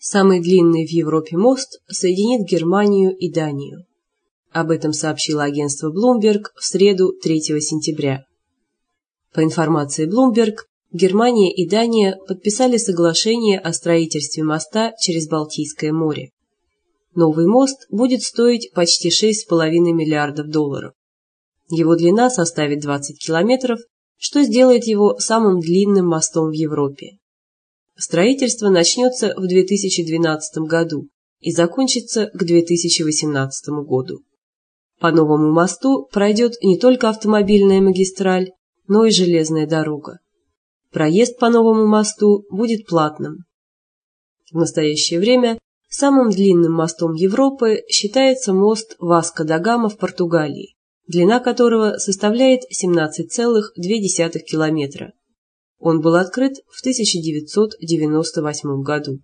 Самый длинный в Европе мост соединит Германию и Данию. Об этом сообщило агентство Bloomberg в среду 3 сентября. По информации Bloomberg, Германия и Дания подписали соглашение о строительстве моста через Балтийское море. Новый мост будет стоить почти 6,5 миллиардов долларов. Его длина составит 20 километров, что сделает его самым длинным мостом в Европе. Строительство начнется в 2012 году и закончится к 2018 году. По новому мосту пройдет не только автомобильная магистраль, но и железная дорога. Проезд по новому мосту будет платным. В настоящее время самым длинным мостом Европы считается мост Васко-да-Гама в Португалии, длина которого составляет 17,2 километра. Он был открыт в 1998 году.